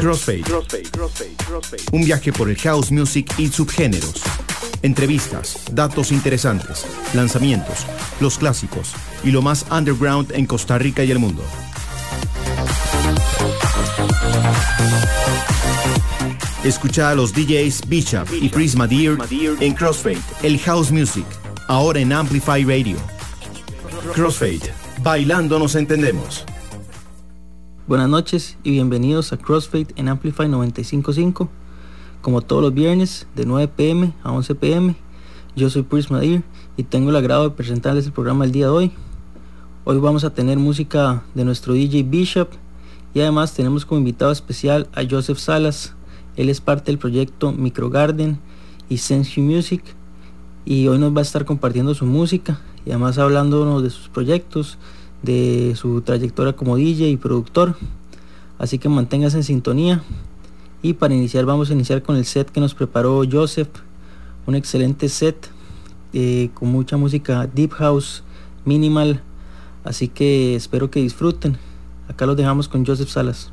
Crossfade. Un viaje por el house music y subgéneros. Entrevistas, datos interesantes, lanzamientos, los clásicos y lo más underground en Costa Rica y el mundo. Escucha a los DJs Bishop y Prisma Deer en Crossfade, el house music, ahora en Amplify Radio. Crossfade, bailando nos entendemos. Buenas noches y bienvenidos a Crossfade en Amplify 955. Como todos los viernes de 9 pm a 11 pm, yo soy Prisma Deer y tengo el agrado de presentarles el programa el día de hoy. Hoy vamos a tener música de nuestro DJ Bishop y además tenemos como invitado especial a Joseph Salas. Él es parte del proyecto Microgarden y Sense Music y hoy nos va a estar compartiendo su música y además hablándonos de sus proyectos, de su trayectoria como DJ y productor. Así que manténgase en sintonía. Y para iniciar vamos a iniciar con el set que nos preparó Joseph. Un excelente set eh, con mucha música deep house, minimal. Así que espero que disfruten. Acá los dejamos con Joseph Salas.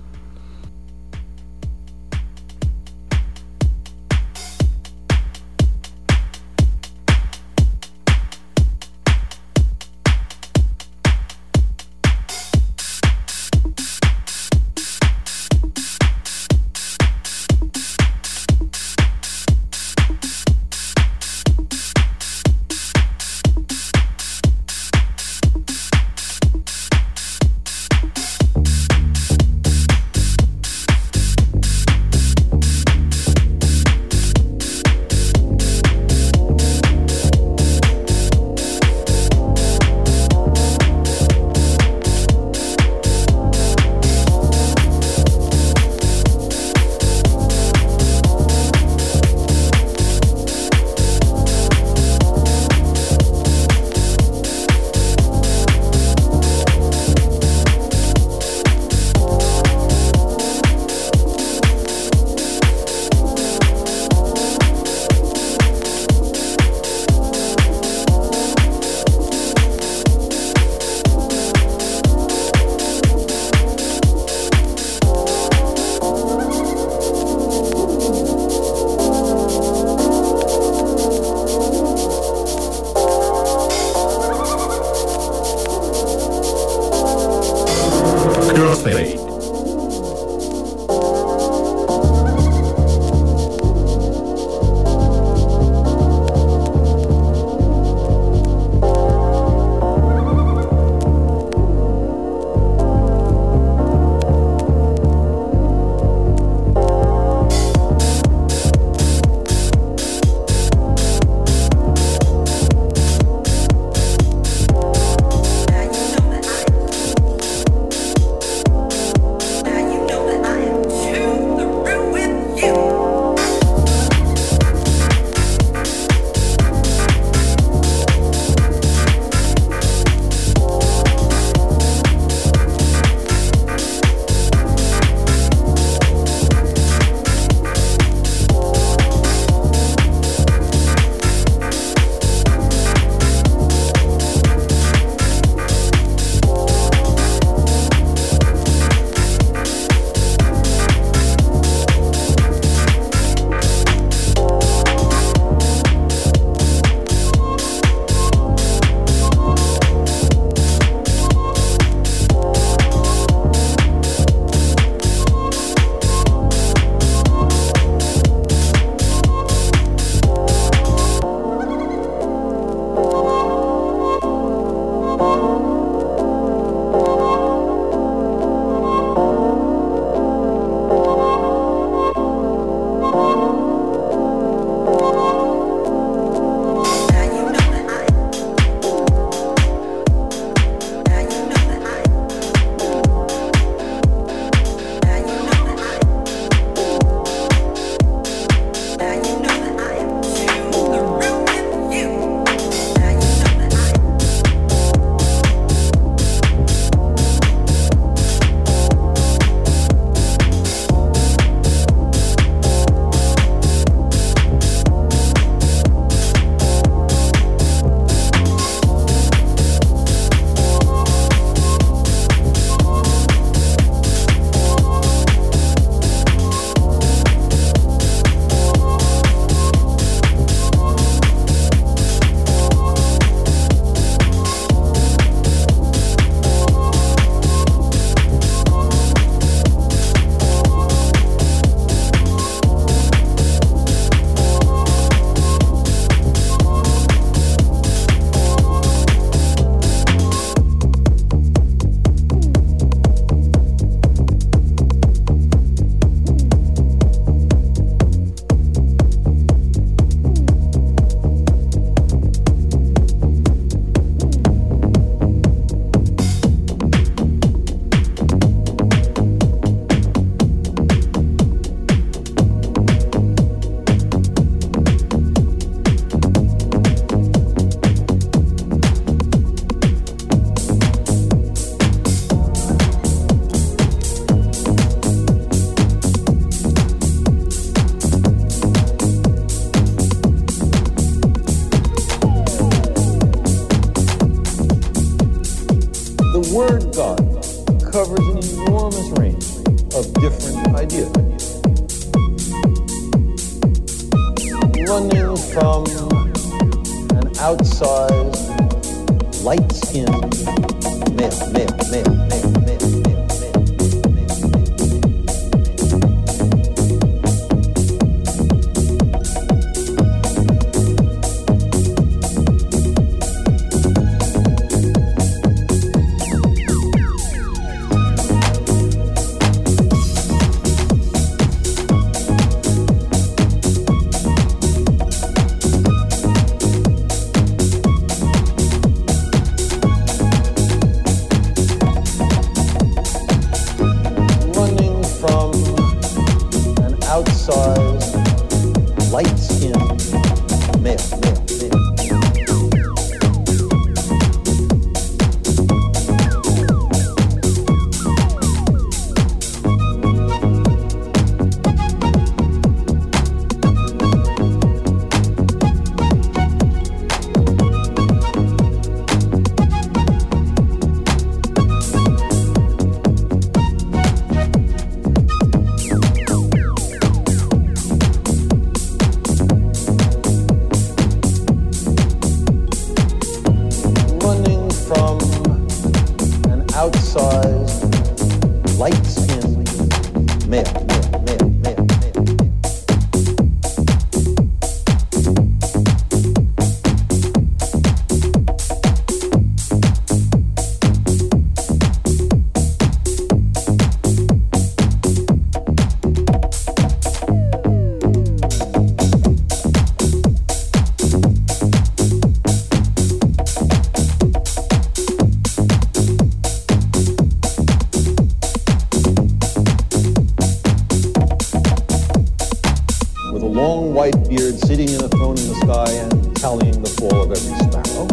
long white beard sitting in a throne in the sky and tallying the fall of every sparrow,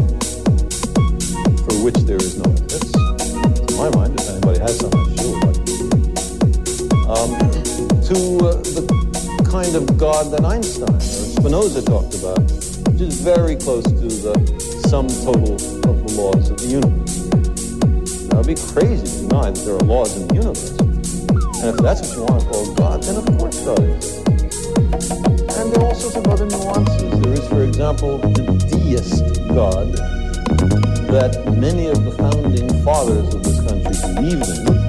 for which there is no offense. To my mind, if anybody has something, sure. Um, to uh, the kind of God that Einstein or Spinoza talked about, which is very close to the sum total of the laws of the universe. Now, it would be crazy to deny that there are laws in the universe. And if that's what you want to call God, then of course God is lots of other nuances. There is, for example, the deist God that many of the founding fathers of this country believed in.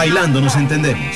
Bailando nos entendemos.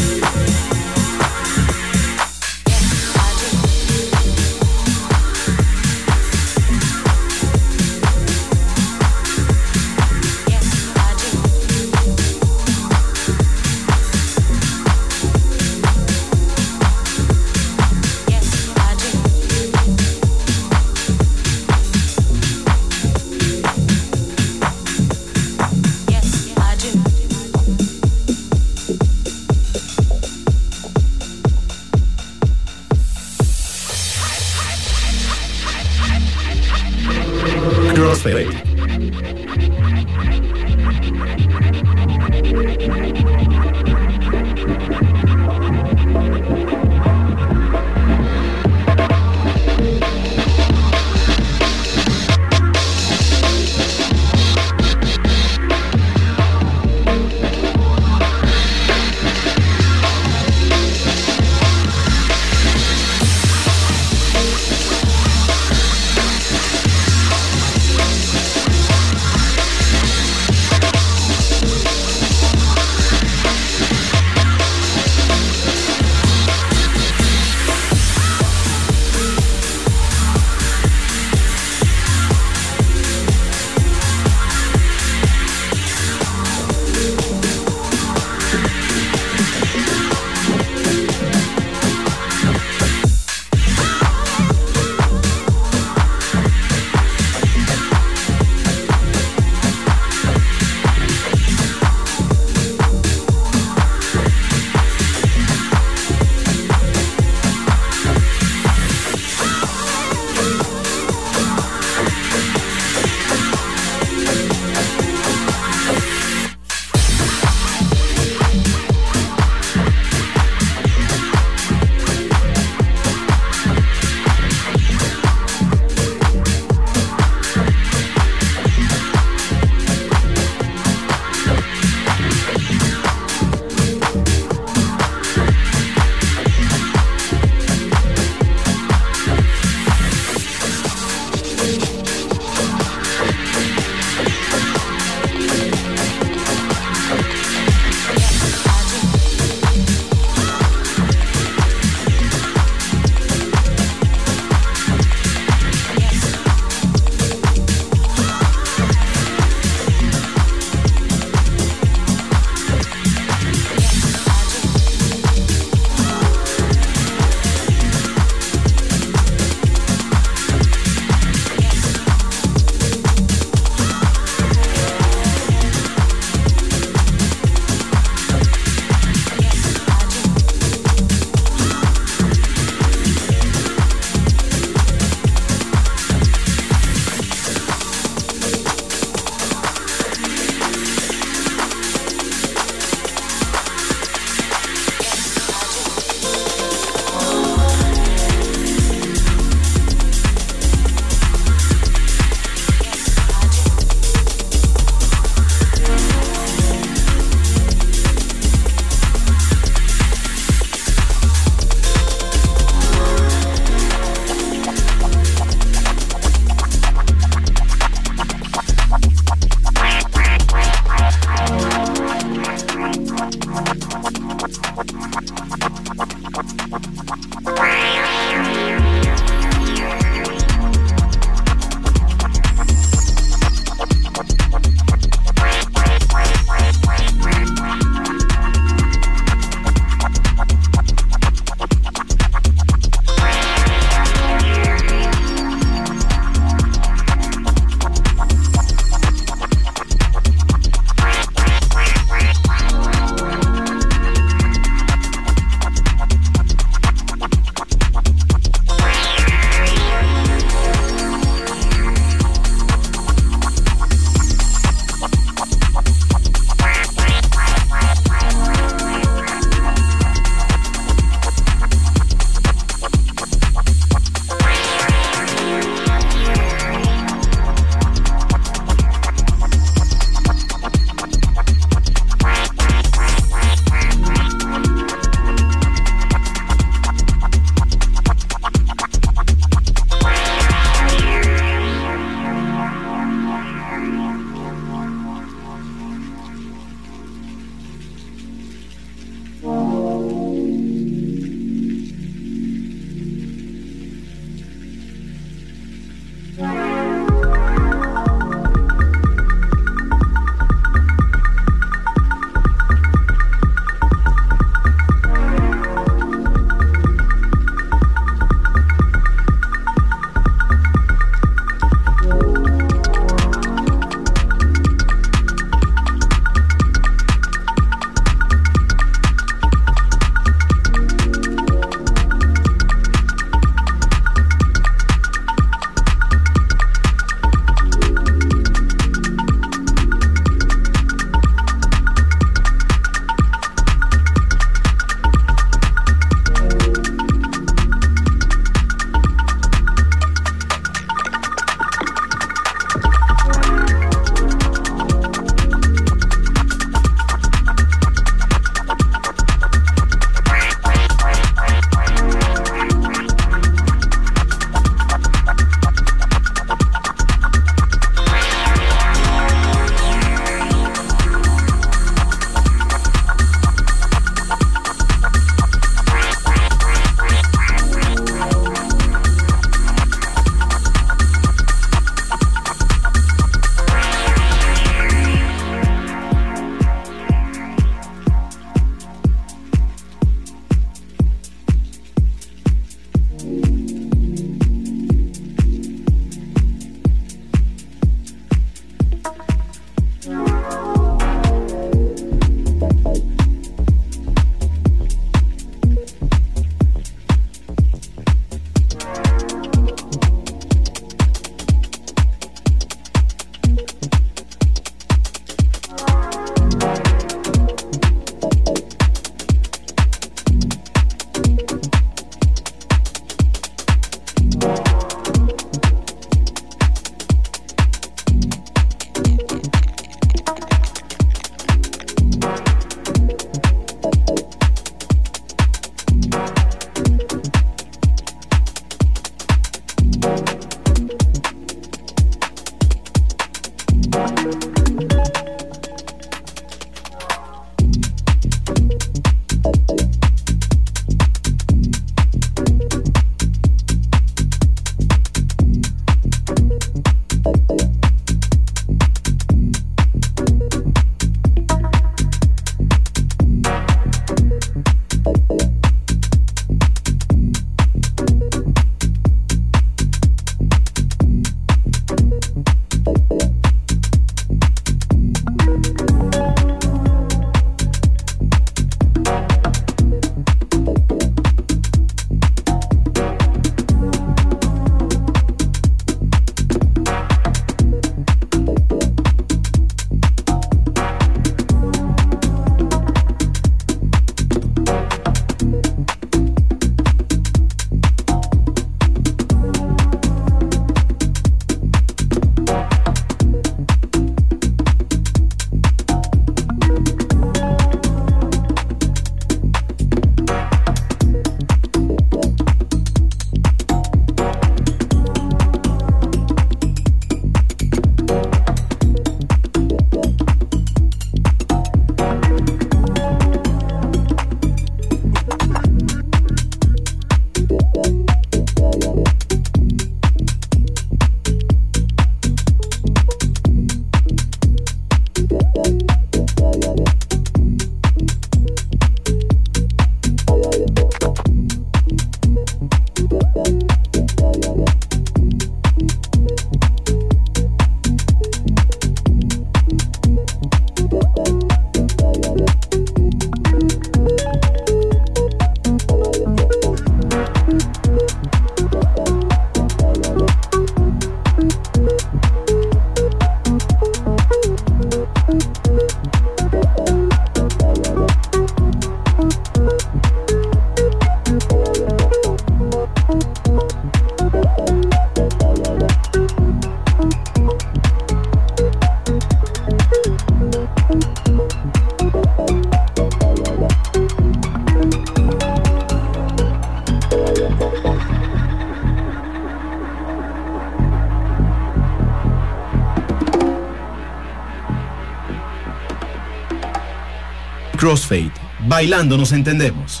Bailando nos entendemos.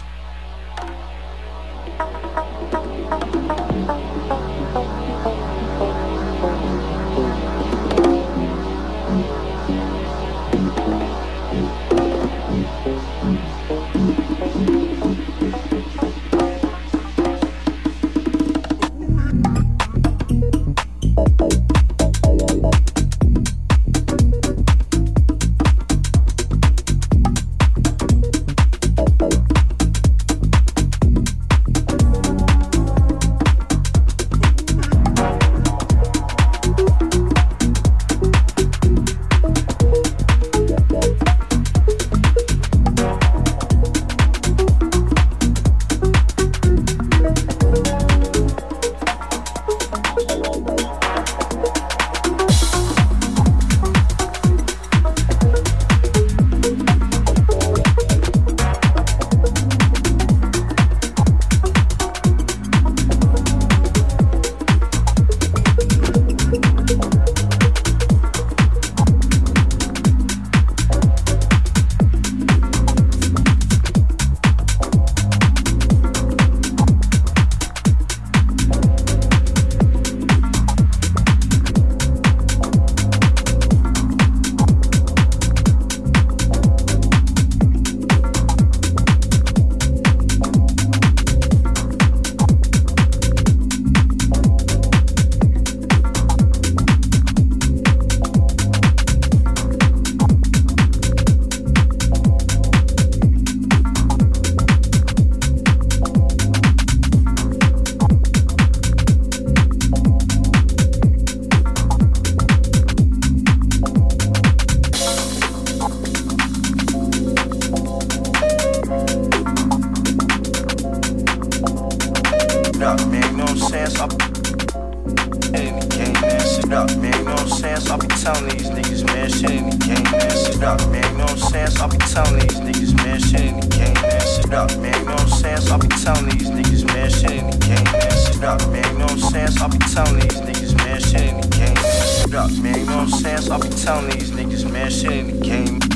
Shit up, man. You know what I'm saying? So I be telling these niggas, man, shit in the game, man. Shit up, man. You know what I'm saying? So I be telling these niggas, man, shit in the game. Shit up, man. You know what I'm saying? So I be telling these niggas, man, shit in the game.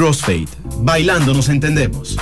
Crossfade. Bailando nos entendemos.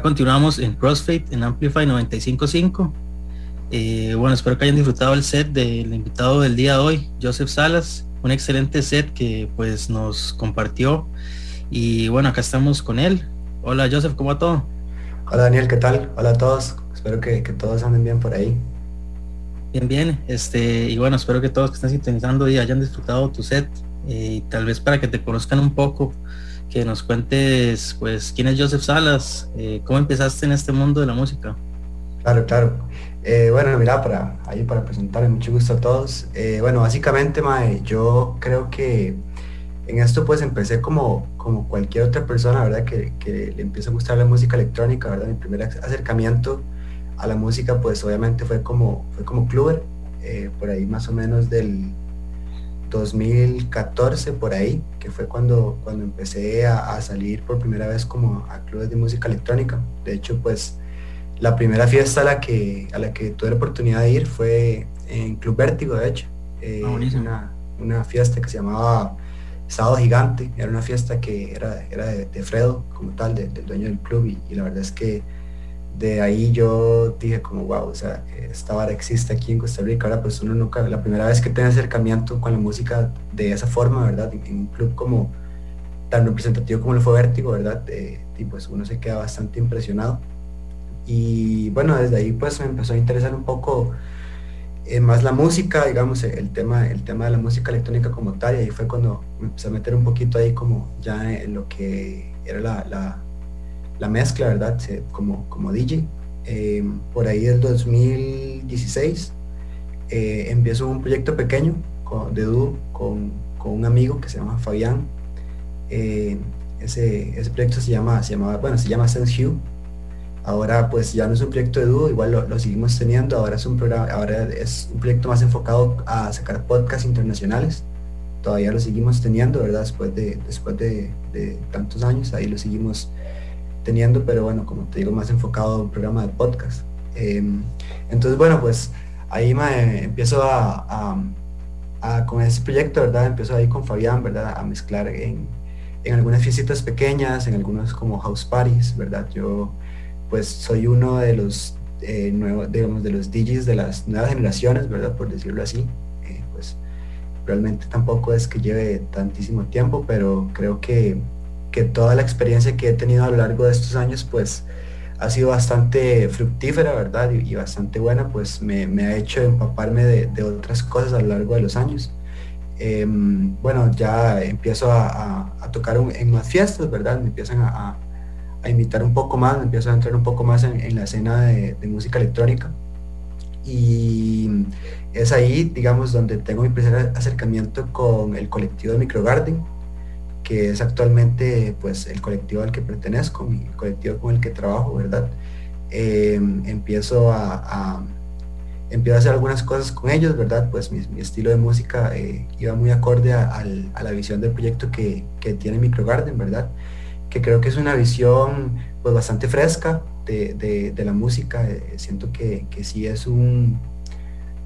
Acá continuamos en CrossFade en Amplify 955. Eh, bueno, espero que hayan disfrutado el set del invitado del día de hoy, Joseph Salas, un excelente set que pues nos compartió y bueno, acá estamos con él. Hola Joseph, ¿cómo va todo? Hola Daniel, ¿qué tal? Hola a todos, espero que, que todos anden bien por ahí. Bien, bien, este, y bueno, espero que todos que están sintonizando y hayan disfrutado tu set eh, y tal vez para que te conozcan un poco, que nos cuentes pues quién es Joseph Salas, eh, cómo empezaste en este mundo de la música. Claro, claro. Eh, bueno, mira, para ahí para presentarme, mucho gusto a todos. bueno, básicamente, Mae, yo creo que en esto pues empecé como, como cualquier otra persona, ¿verdad? Que, le empieza a gustar la música electrónica, ¿verdad? Mi primer acercamiento a la música pues obviamente fue como, fue como Kluber, por ahí más o menos del 2014 por ahí, que fue cuando, cuando empecé a, salir por primera vez como a clubes de música electrónica. De hecho, pues la primera fiesta a la que, a la que tuve la oportunidad de ir fue en Club Vértigo, de hecho. Eh, ah, una, fiesta que se llamaba Sábado Gigante, era una fiesta que era, era de, Fredo como tal, del dueño del club, y la verdad es que de ahí yo dije como, wow, o sea, esta vara existe aquí en Costa Rica, pues uno nunca, la primera vez que tiene acercamiento con la música de esa forma, ¿verdad? En, un club como tan representativo como lo fue Vértigo, ¿verdad? y pues uno se queda bastante impresionado. Y bueno, desde ahí pues me empezó a interesar un poco eh, más la música, digamos, el tema, el tema de la música electrónica como tal, y ahí fue cuando me empecé a meter un poquito ahí como ya en lo que era la la mezcla, ¿verdad? Como, como DJ. Eh, por ahí del 2016 eh, empiezo un proyecto pequeño de dúo con, un amigo que se llama Fabián. Eh, ese, ese, proyecto se llama, se llama, bueno, se llama Sense Hue. Ahora pues ya no es un proyecto de dúo, igual lo, seguimos teniendo, ahora es un programa, ahora es un proyecto más enfocado a sacar podcasts internacionales. Todavía lo seguimos teniendo, ¿verdad? Después de, después de, de tantos años, ahí lo seguimos teniendo, pero bueno, como te digo, más enfocado a un programa de podcast. Em, entonces, bueno, pues ahí me empiezo a, con ese proyecto, ¿verdad? Empiezo ahí con Fabián, ¿verdad? A mezclar en, en algunas fiestas pequeñas, en algunos como house parties, ¿verdad? Yo pues soy uno de los eh, nuevos, digamos, de los DJs de las nuevas generaciones, ¿verdad? Por decirlo así. Eh, pues realmente tampoco es que lleve tantísimo tiempo, pero creo que que toda la experiencia que he tenido a lo largo de estos años, pues ha sido bastante fructífera, ¿verdad? Y, bastante buena, pues me, ha hecho empaparme de, otras cosas a lo largo de los años. Em, bueno, ya empiezo a, tocar en más fiestas, ¿verdad? Me empiezan a, invitar un poco más, me empiezo a entrar un poco más en, la escena de, de, música electrónica. Y es ahí, digamos, donde tengo mi primer acercamiento con el colectivo de Microgarden que es actualmente pues el colectivo al que pertenezco, mi colectivo con el que trabajo, ¿verdad? Em, empiezo a, empiezo a hacer algunas cosas con ellos, ¿verdad? Pues mi, estilo de música eh, iba muy acorde a, la visión del proyecto que, que, tiene Microgarden, ¿verdad? Que creo que es una visión pues bastante fresca de, de, la música, eh, siento que, que sí es un,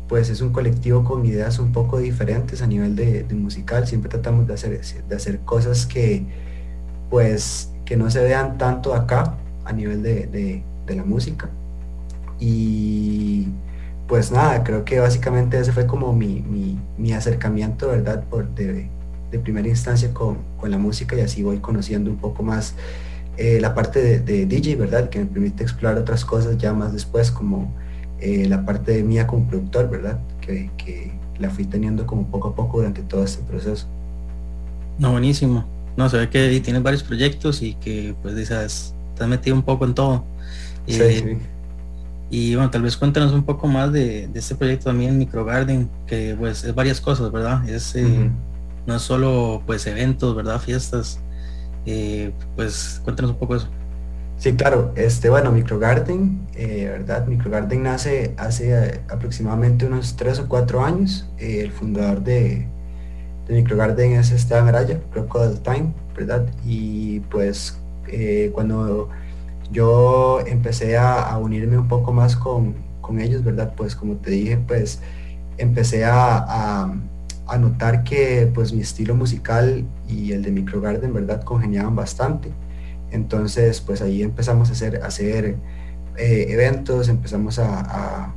pues es un colectivo con ideas un poco diferentes a nivel de, musical. Siempre tratamos de hacer, de hacer cosas que, pues, que no se vean tanto acá a nivel de, la música. Y pues nada, creo que básicamente ese fue como mi, acercamiento, ¿verdad? Por de, primera instancia con, la música y así voy conociendo un poco más eh, la parte de, DJ, ¿verdad? Que me permite explorar otras cosas ya más después como eh, la parte de mía como productor, ¿verdad? Que, la fui teniendo como poco a poco durante todo este proceso. No, buenísimo. No, se ve que tienes varios proyectos y que pues dices, has metido un poco en todo. Sí, eh, Y bueno, tal vez cuéntanos un poco más de, este proyecto también, Microgarden, que pues es varias cosas, ¿verdad? Es, eh, No es solo pues eventos, ¿verdad? Fiestas. pues cuéntanos un poco eso. Sí, claro. Este, bueno, Microgarden, eh, ¿verdad? Microgarden nace hace eh, aproximadamente unos tres o cuatro años. Eh, el fundador de, de, Microgarden es Esteban Araya, Crocodile Time, ¿verdad? Y pues cuando yo empecé a, unirme un poco más con, ellos, ¿verdad? Pues como te dije, pues empecé a, a, notar que pues mi estilo musical y el de Microgarden, ¿verdad? Congeniaban bastante Entonces, pues ahí empezamos a hacer, hacer eh, eventos, empezamos a,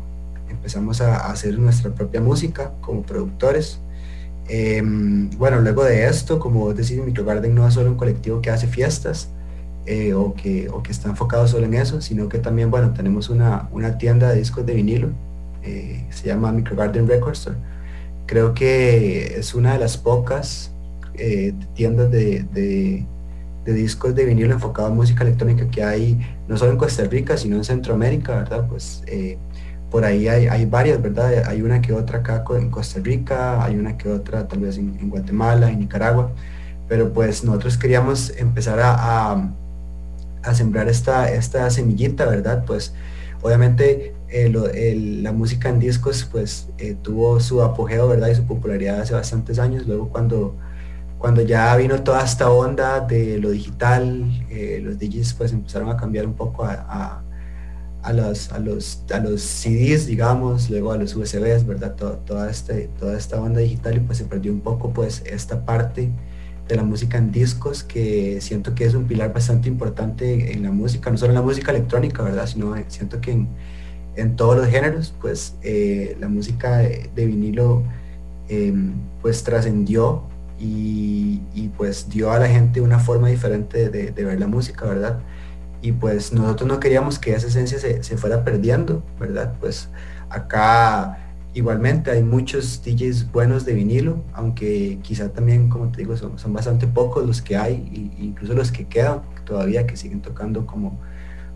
empezamos a hacer nuestra propia música como productores. Em, bueno, luego de esto, como vos decís, Microgarden no es solo un colectivo que hace fiestas eh, o, que, o que está enfocado solo en eso, sino que también, bueno, tenemos una, una tienda de discos de vinilo, eh, se llama Microgarden Records Store. Creo que es una de las pocas tiendas de, de discos de vinilo enfocado en música electrónica que hay no solo en Costa Rica, sino en Centroamérica, ¿verdad? Pues eh, por ahí hay, hay, varias, ¿verdad? Hay una que otra acá en Costa Rica, hay una que otra tal vez en, Guatemala, en Nicaragua, pero pues nosotros queríamos empezar a, a, sembrar esta, esta semillita, ¿verdad? Pues obviamente eh, la música en discos pues eh, tuvo su apogeo, ¿verdad? Y su popularidad hace bastantes años, luego cuando cuando ya vino toda esta onda de lo digital, eh, los DJs pues empezaron a cambiar un poco a, a, los, a, los, a los CDs, digamos, luego a los USBs, ¿verdad? toda, este, toda esta onda digital y pues se perdió un poco pues esta parte de la música en discos que siento que es un pilar bastante importante en la música, no solo en la música electrónica, ¿verdad? Sino siento que en, en todos los géneros, pues eh, la música de, vinilo em, pues trascendió y, pues dio a la gente una forma diferente de, ver la música, ¿verdad? Y pues nosotros no queríamos que esa esencia se, fuera perdiendo, ¿verdad? Pues acá igualmente hay muchos DJs buenos de vinilo, aunque quizá también, como te digo, son, son bastante pocos los que hay, incluso los que quedan todavía, que siguen tocando como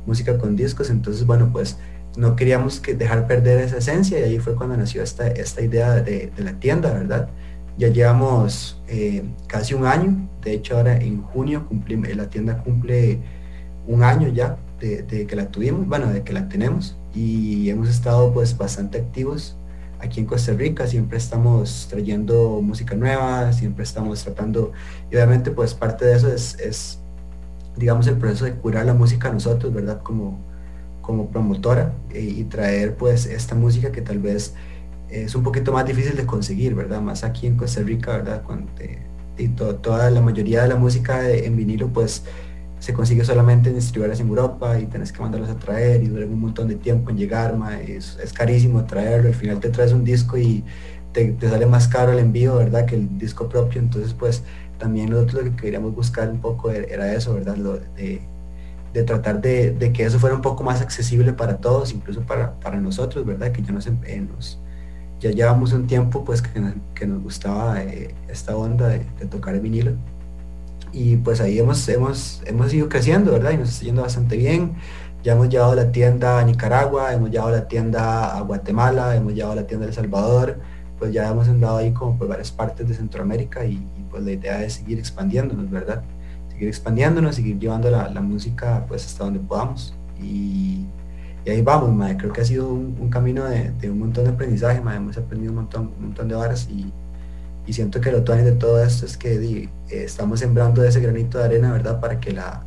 música con discos. Entonces, bueno, pues no queríamos que dejar perder esa esencia y ahí fue cuando nació esta, esta idea de, de la tienda, ¿verdad? Ya llevamos eh, casi un año, de hecho ahora en junio cumplimos, la tienda cumple un año ya de, que la tuvimos, bueno, de que la tenemos. Y hemos estado pues bastante activos aquí en Costa Rica, siempre estamos trayendo música nueva, siempre estamos tratando, y obviamente pues parte de eso es, es digamos el proceso de curar la música a nosotros, ¿verdad? Como, como promotora eh, y traer pues esta música que tal vez es un poquito más difícil de conseguir, ¿verdad? Más aquí en Costa Rica, ¿verdad? Cuando toda la mayoría de la música en vinilo, pues se consigue solamente en distribuidores en Europa y tenés que mandarlos a traer y duran un montón de tiempo en llegar, es, carísimo traerlo, al final te traes un disco y te, sale más caro el envío, ¿verdad? Que el disco propio, entonces pues también nosotros lo que queríamos buscar un poco er, era eso, ¿verdad? Lo de, tratar de, que eso fuera un poco más accesible para todos, incluso para, para nosotros, ¿verdad? Que ya nos, eh, nos, ya llevamos un tiempo pues que, nos gustaba eh, esta onda de, tocar el vinilo y pues ahí hemos, hemos, hemos ido creciendo, ¿verdad? Y nos está yendo bastante bien. Ya hemos llevado la tienda a Nicaragua, hemos llevado la tienda a Guatemala, hemos llevado la tienda a El Salvador, pues ya hemos andado ahí como por varias partes de Centroamérica y, pues la idea es seguir expandiéndonos, ¿verdad? Seguir expandiéndonos, seguir llevando la, la música pues hasta donde podamos. Y, y ahí vamos, madre. creo que ha sido un, camino de, un montón de aprendizaje, hemos aprendido un montón, un montón de varas y, siento que lo tuanis de todo esto es que eh, estamos sembrando ese granito de arena, ¿verdad? Para que la,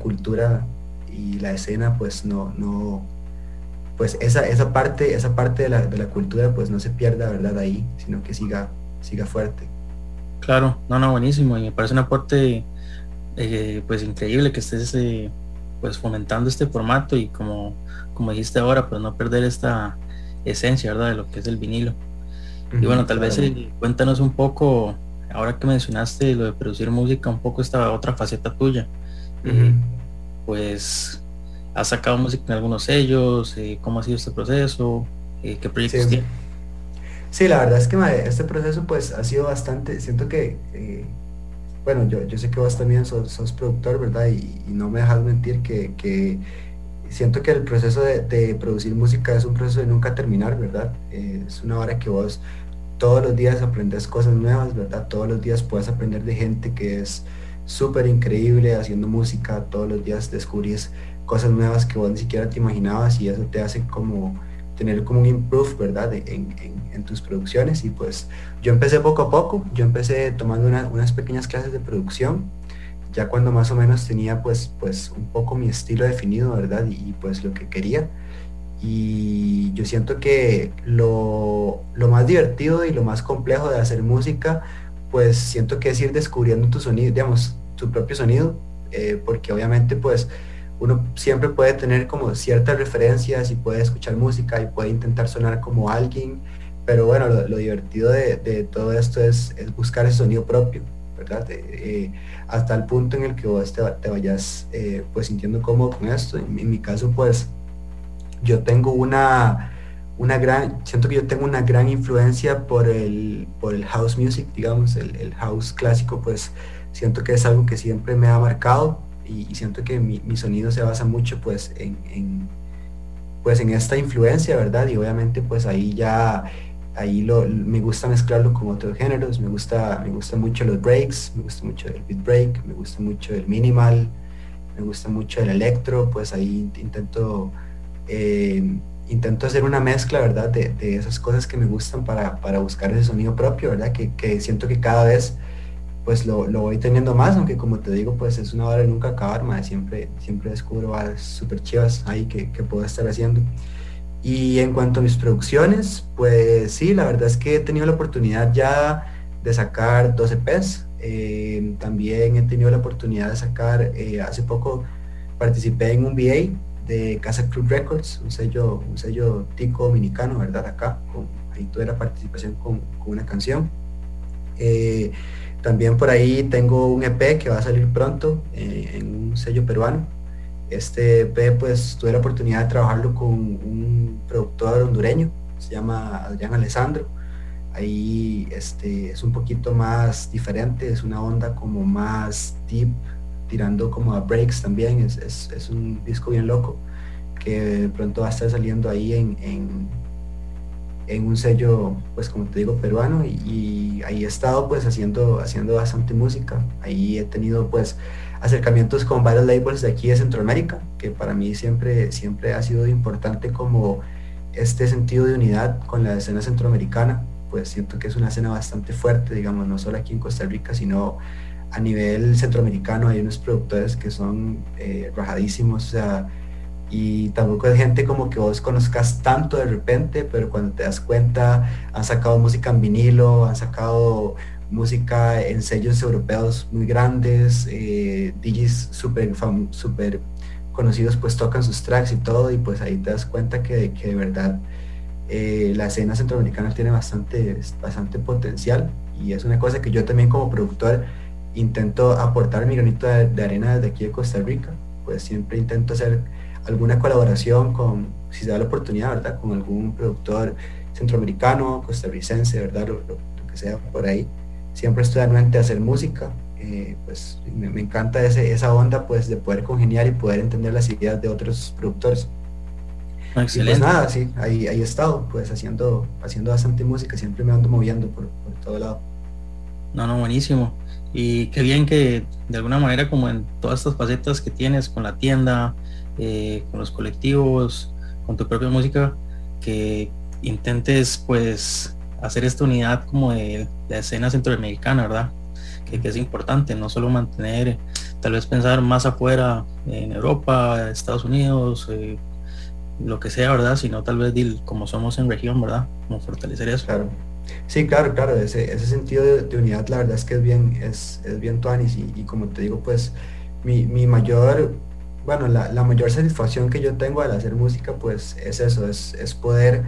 cultura y la escena pues no, no pues esa, esa parte, esa parte de la, cultura pues no se pierda, ¿verdad? Ahí, sino que siga, siga fuerte. Claro, no, no, buenísimo. Y me parece un aporte eh, pues increíble que estés eh, pues fomentando este formato y como, como dijiste ahora, pues no perder esta esencia, ¿verdad? De lo que es el vinilo. y bueno, tal vez eh, cuéntanos un poco, ahora que mencionaste lo de producir música, un poco esta otra faceta tuya. Eh, pues has sacado música en algunos sellos, eh, ¿cómo ha sido este proceso? ¿Qué proyectos sí. tienes? Sí, la verdad es que este proceso pues ha sido bastante, siento que bueno, yo, yo sé que vos también sos, productor, ¿verdad? Y, no me dejas mentir que, siento que el proceso de, producir música es un proceso de nunca terminar, ¿verdad? Eh, es una hora que vos todos los días aprendes cosas nuevas, ¿verdad? Todos los días puedes aprender de gente que es súper increíble haciendo música, todos los días descubrís cosas nuevas que vos ni siquiera te imaginabas y eso te hace como tener como un improve, ¿verdad? En, en, tus producciones y pues yo empecé poco a poco, yo empecé tomando unas pequeñas clases de producción, ya cuando más o menos tenía pues, pues un poco mi estilo definido, ¿verdad? Y, pues lo que quería. Y yo siento que lo, lo, más divertido y lo más complejo de hacer música, pues siento que es ir descubriendo tu sonido, digamos, tu propio sonido, eh, porque obviamente pues uno siempre puede tener como ciertas referencias y puede escuchar música y puede intentar sonar como alguien, pero bueno, lo, divertido de, todo esto es, buscar ese sonido propio, ¿verdad? Eh, hasta el punto en el que vos te, vayas eh, pues sintiendo cómodo con esto. En, mi caso pues yo tengo una, una gran, siento que yo tengo una gran influencia por el, por el house music, digamos, el, house clásico, pues siento que es algo que siempre me ha marcado y, siento que mi, sonido se basa mucho pues en, pues en esta influencia, ¿verdad? Y obviamente pues ahí ya ahí lo, me gusta mezclarlo con otros géneros, me gusta, me gusta mucho los breaks, me gusta mucho el beat break, me gusta mucho el minimal, me gusta mucho el electro, pues ahí intento eh, intento hacer una mezcla, ¿verdad? De, esas cosas que me gustan para, buscar ese sonido propio, ¿verdad? Que, siento que cada vez pues lo, voy teniendo más, aunque como te digo, pues es una hora de nunca acabar, más siempre, siempre descubro bares súper chivas ahí que, puedo estar haciendo. Y en cuanto a mis producciones, pues sí, la verdad es que he tenido la oportunidad ya de sacar 12 EPs. Eh, también he tenido la oportunidad de sacar, eh, hace poco participé en un VA de Casa Club Records, un sello, un sello tico dominicano, ¿verdad? Acá, con, ahí tuve la participación con, una canción. Eh, también por ahí tengo un EP que va a salir pronto en un sello peruano. Este EP pues tuve la oportunidad de trabajarlo con un productor hondureño, se llama Adrián Alessandro. Ahí este, es un poquito más diferente, es una onda como más deep, tirando como a breaks también, es, es, un disco bien loco que pronto va a estar saliendo ahí en, en, un sello, pues como te digo, peruano y, ahí he estado pues haciendo, haciendo bastante música, ahí he tenido pues acercamientos con varios labels de aquí de Centroamérica, que para mí siempre, siempre ha sido importante como este sentido de unidad con la escena centroamericana, pues siento que es una escena bastante fuerte, digamos, no solo aquí en Costa Rica, sino a nivel centroamericano. Hay unos productores que son eh, rajadísimos, o sea, y tampoco es gente como que vos conozcas tanto de repente, pero cuando te das cuenta han sacado música en vinilo, han sacado música en sellos europeos muy grandes, eh, DJs súper super conocidos pues tocan sus tracks y todo y pues ahí te das cuenta que, que de verdad eh, la escena centroamericana tiene bastante, bastante potencial y es una cosa que yo también como productor intento aportar mi granito de, arena desde aquí de Costa Rica, pues siempre intento hacer alguna colaboración con, si se da la oportunidad, ¿verdad? Con algún productor centroamericano, costarricense, ¿verdad? Lo, que sea por ahí. Siempre estoy anuente a hacer música, eh, pues me, encanta ese, esa onda pues de poder congeniar y poder entender las ideas de otros productores. Excelente. Y pues nada, sí, ahí, ahí he estado, pues haciendo, haciendo bastante música, siempre me ando moviendo por, por todo lado. No, no, buenísimo. Y qué bien que de alguna manera como en todas estas facetas que tienes con la tienda, eh, con los colectivos, con tu propia música, que intentes pues hacer esta unidad como de la escena centroamericana, ¿verdad? Que, es importante, no solo mantener, tal vez pensar más afuera, en Europa, Estados Unidos, eh, lo que sea, ¿verdad? Sino tal vez como somos en región, ¿verdad? Como fortalecer eso. Claro. Sí, claro, claro, ese, ese sentido de, unidad la verdad es que es bien, es, es bien tuanis y, y, como te digo, pues mi, mi mayor, bueno, la, la, mayor satisfacción que yo tengo al hacer música pues es eso, es, es poder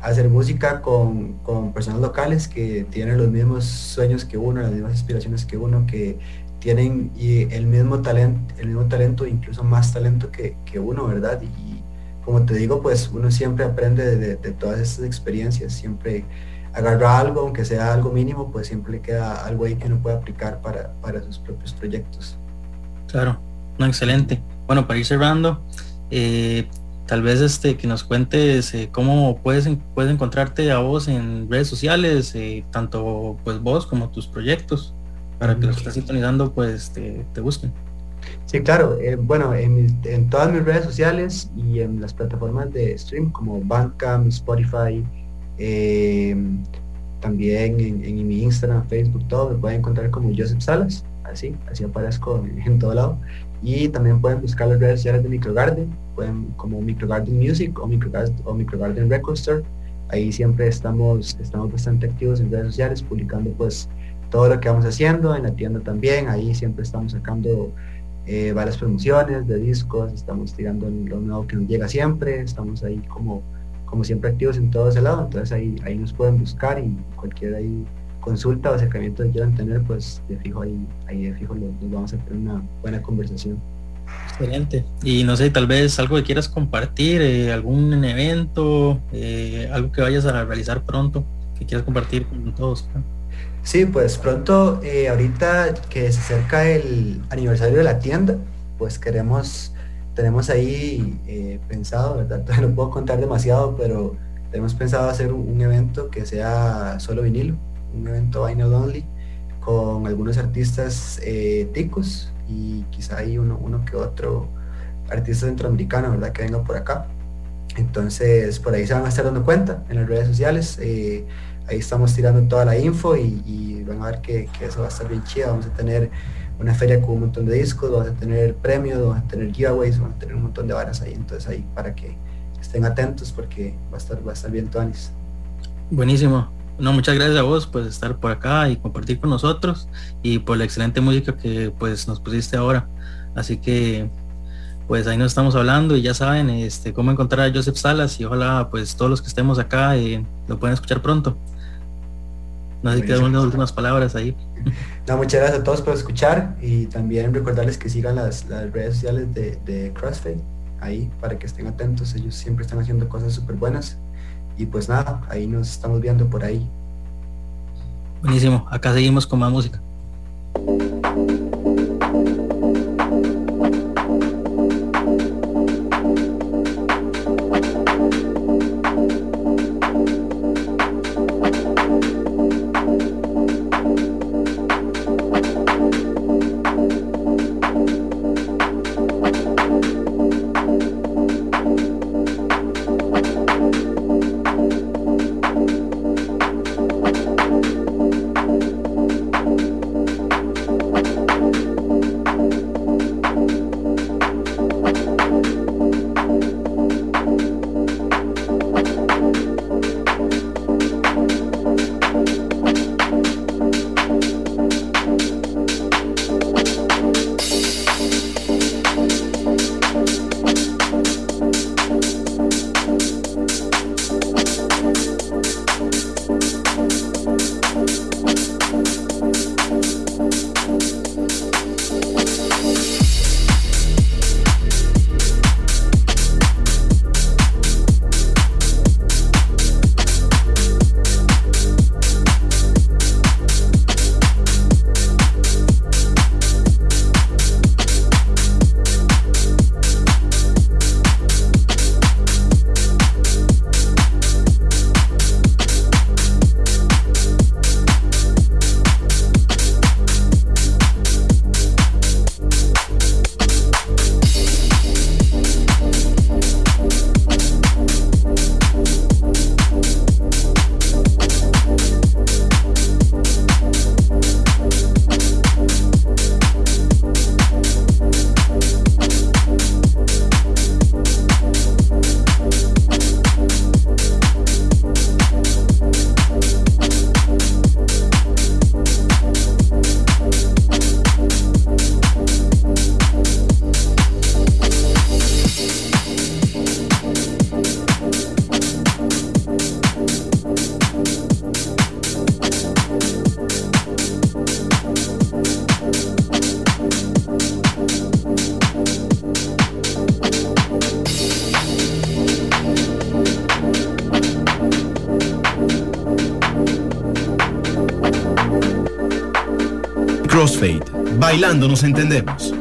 hacer música con, con, personas locales que tienen los mismos sueños que uno, las mismas aspiraciones que uno, que tienen y el mismo talento, el mismo talento, incluso más talento que, que uno, ¿verdad? Y, como te digo, pues uno siempre aprende de, todas estas experiencias, siempre agarra algo, aunque sea algo mínimo, pues siempre le queda algo ahí que uno puede aplicar para, para sus propios proyectos. Claro, no, excelente. Bueno, para ir cerrando, eh, tal vez este que nos cuentes eh, cómo puedes, puedes encontrarte a vos en redes sociales, eh, tanto pues vos como tus proyectos, para que los que estás sintonizando pues te, te busquen. Sí, claro. bueno, en, en, todas mis redes sociales y en las plataformas de stream como Bandcamp, Spotify, Em, también en, mi Instagram, Facebook, todo, me pueden encontrar como Joseph Salas, así, así aparezco en, todo lado. Y también pueden buscar las redes sociales de Microgarden, pueden como Microgarden Music o Microgarden, o Microgarden Record Store. Ahí siempre estamos, estamos bastante activos en redes sociales, publicando pues todo lo que vamos haciendo, en la tienda también, ahí siempre estamos sacando eh, varias promociones de discos, estamos tirando lo nuevo que nos llega siempre, estamos ahí como, como siempre activos en todo ese lado, entonces ahí, ahí nos pueden buscar y cualquier consulta o acercamiento que quieran tener, pues de fijo ahí, ahí de fijo nos, vamos a tener una buena conversación. Excelente. Y no sé, tal vez algo que quieras compartir, eh, algún evento, eh, algo que vayas a realizar pronto, que quieras compartir con todos. Sí, pues pronto, eh, ahorita que se acerca el aniversario de la tienda, pues queremos, tenemos ahí pensado, ¿verdad? Todavía no puedo contar demasiado, pero tenemos pensado hacer un, evento que sea solo vinilo, un evento vinyl only, con algunos artistas ticos y quizá hay uno, uno que otro artista centroamericano, ¿verdad? Que venga por acá. Entonces, por ahí se van a estar dando cuenta en las redes sociales ahí estamos tirando toda la info y, van a ver que, eso va a estar bien chido. Vamos a tener una feria con un montón de discos, vamos a tener premios, vamos a tener giveaways, vamos a tener un montón de varas ahí. Entonces ahí para que estén atentos porque va a estar, va a estar bien Tonis. Buenísimo. No, muchas gracias a vos por estar por acá y compartir con nosotros y por la excelente música que pues nos pusiste ahora. Así que pues ahí nos estamos hablando y ya saben este, cómo encontrar a Joseph Salas y ojalá pues todos los que estemos acá eh, lo puedan escuchar pronto. No sé si quedan unas últimas palabras ahí. No, muchas gracias a todos por escuchar y también recordarles que sigan las, redes sociales de, de CrossFit ahí para que estén atentos. Ellos siempre están haciendo cosas súper buenas. Y pues nada, ahí nos estamos viendo por ahí. Buenísimo, acá seguimos con más música. Bailando nos entendemos.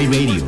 En Amplify Radio.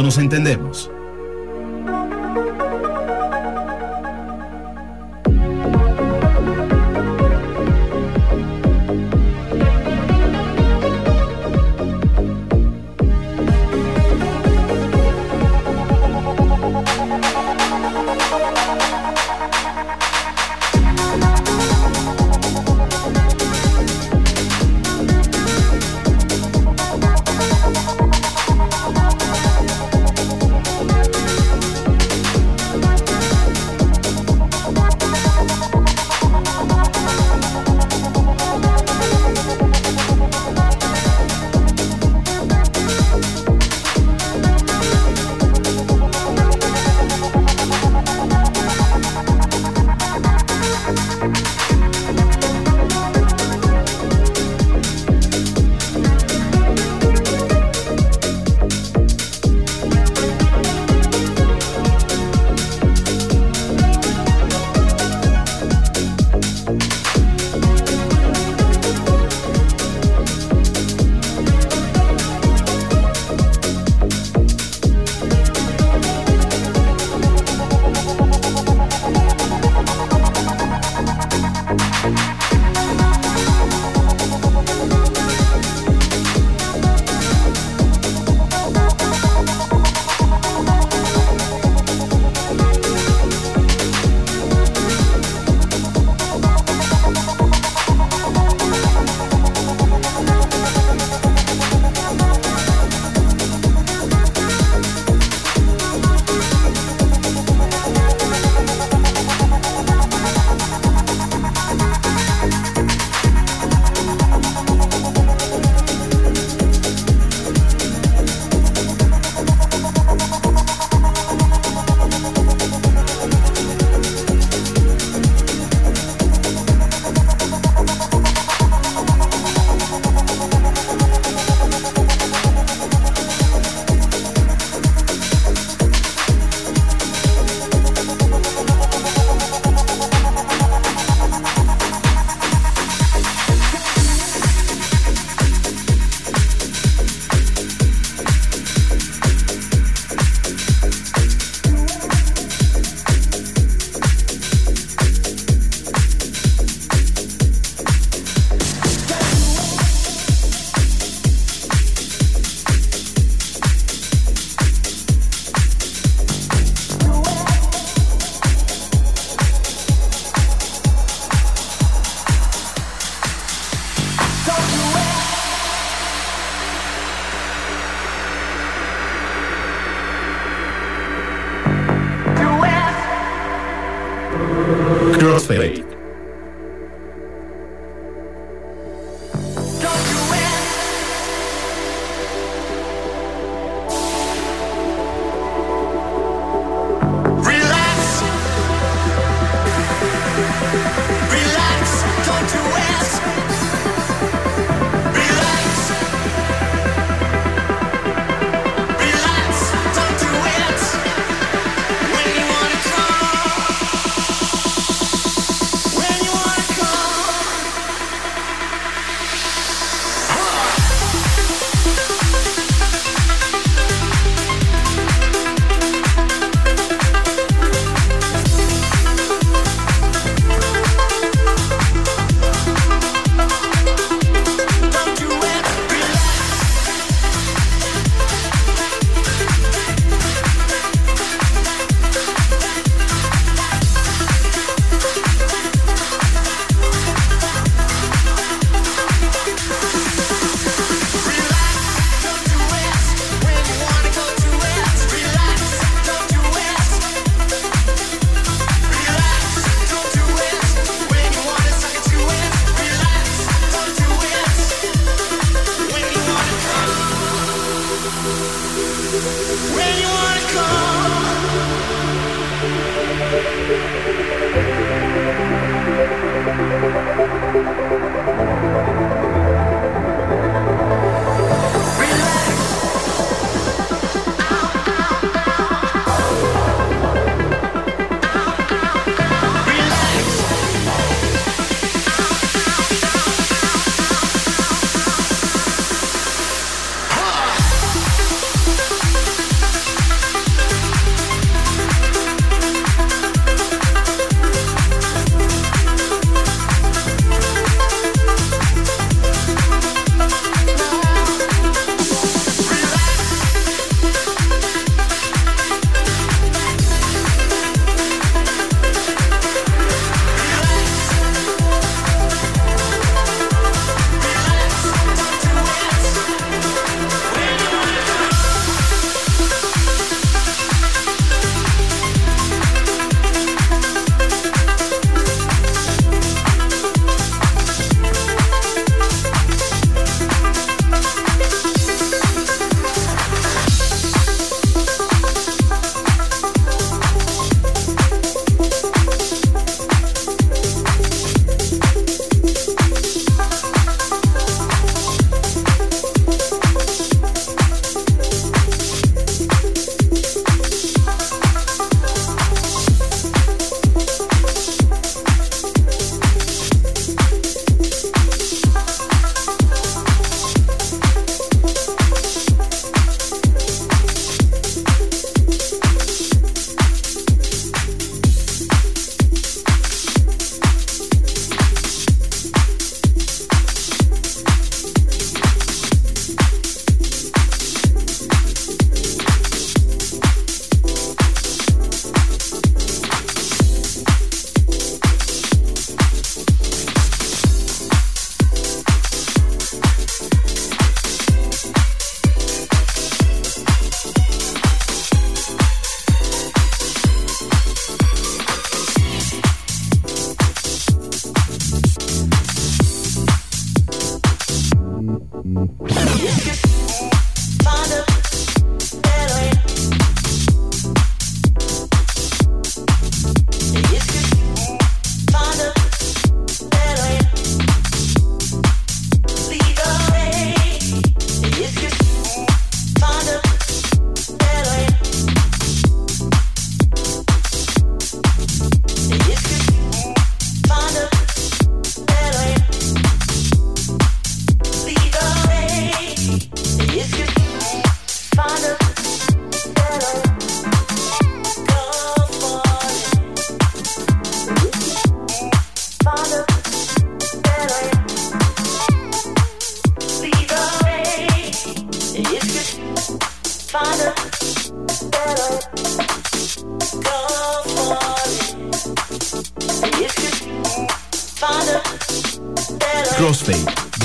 Bailando nos entendemos.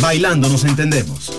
Bailando nos entendemos.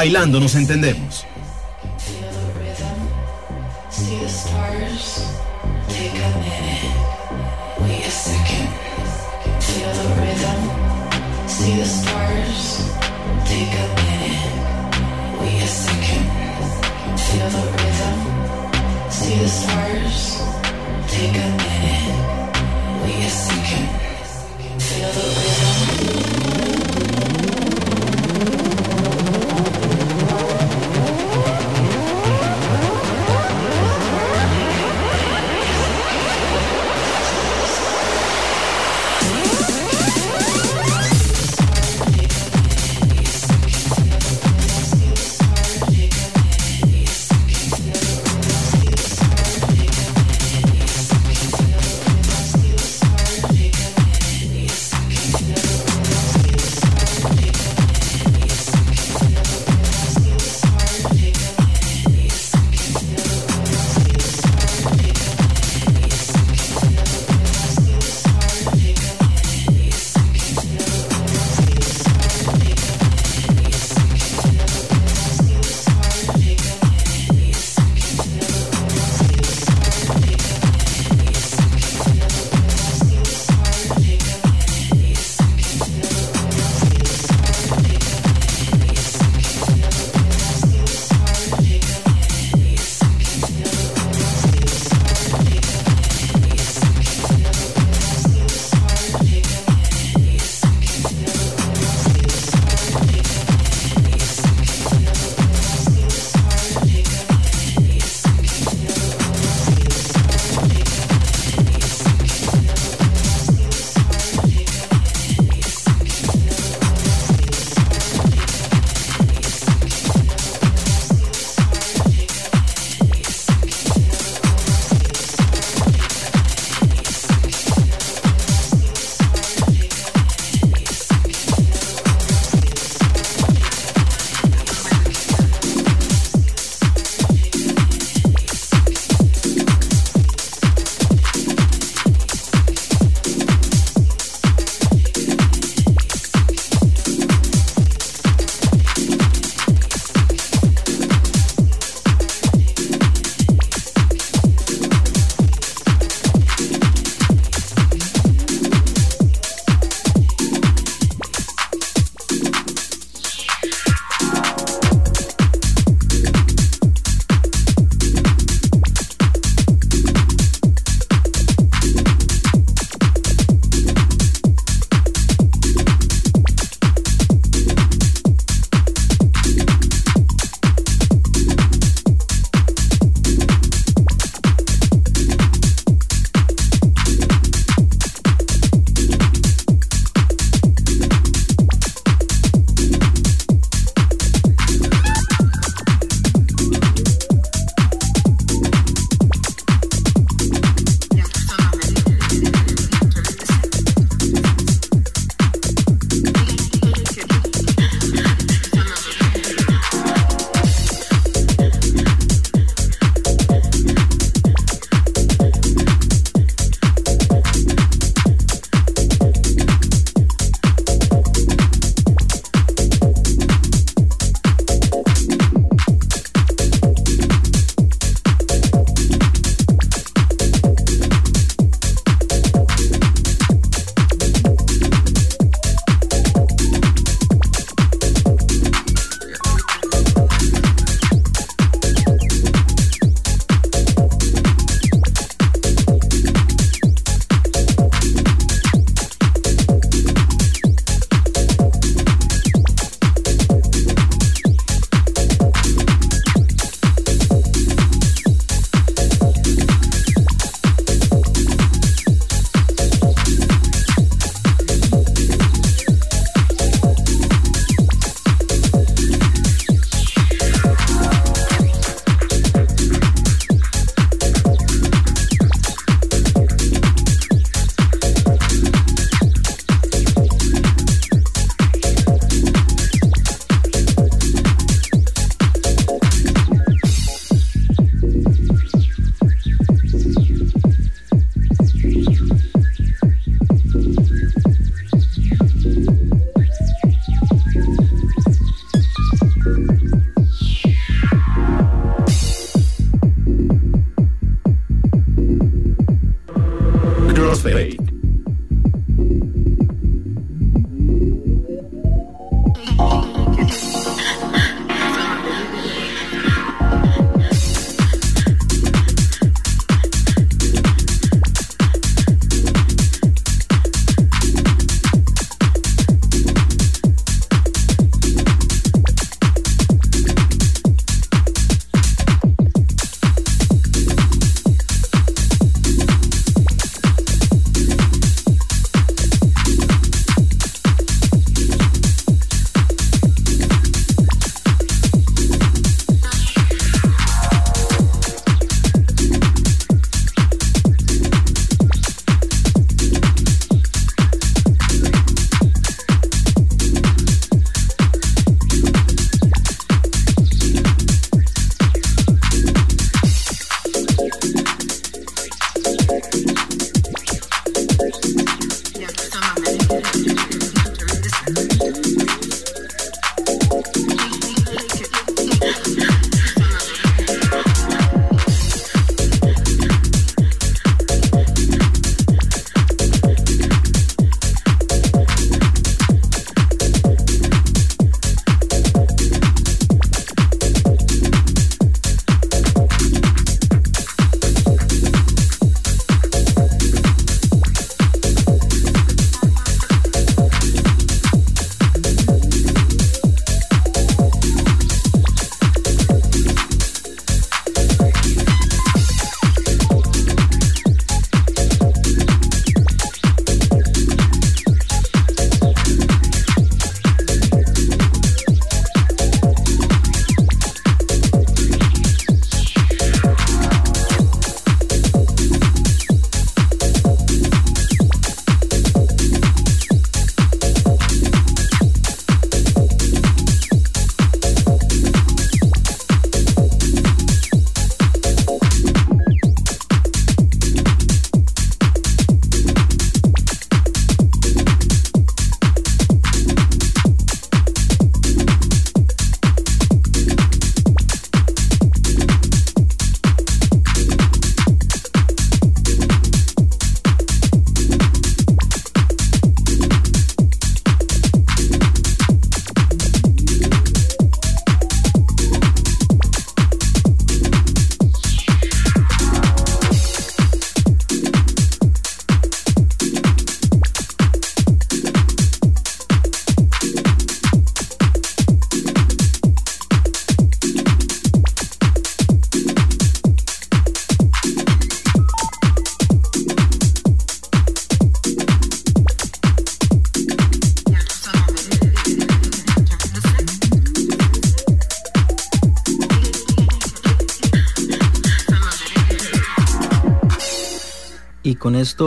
Bailando nos entendemos.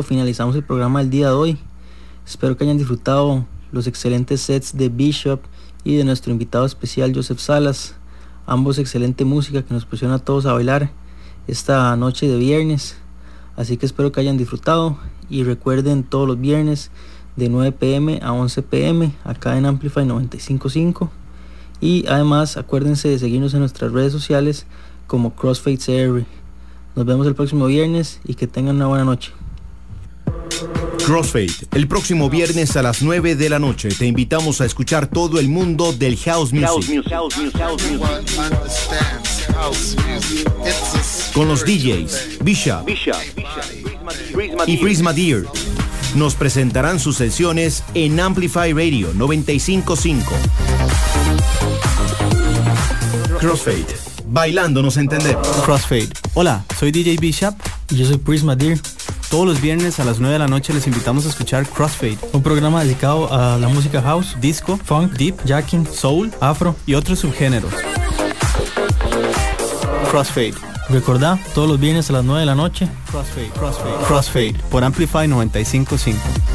Finalizamos el programa del día de hoy. Espero que hayan disfrutado los excelentes sets de Bishop y de nuestro invitado especial Joseph Salas. Ambos excelente música que nos pusieron a todos a bailar esta noche de viernes. Así que espero que hayan disfrutado y recuerden todos los viernes de 9 pm a 11 pm acá en Amplify 955. Y además acuérdense de seguirnos en nuestras redes sociales como Crossfade CR. Nos vemos el próximo viernes y que tengan una buena noche. Crossfade, el próximo viernes a las 9 de la noche te invitamos a escuchar todo el mundo del house music. Con los DJs Bishop y Prisma Deer. Nos presentarán sus sesiones en Amplify Radio 955. Crossfade. Bailando nos entendemos. Crossfade. Hola, soy DJ Bishop. Y yo soy Prisma Deer. Todos los viernes a las 9 de la noche les invitamos a escuchar Crossfade, un programa dedicado a la música house, disco, funk, deep, jacking, soul, afro y otros subgéneros. Crossfade. Recordá, todos los viernes a las 9 de la noche. Crossfade, Crossfade, Crossfade por Amplify 955.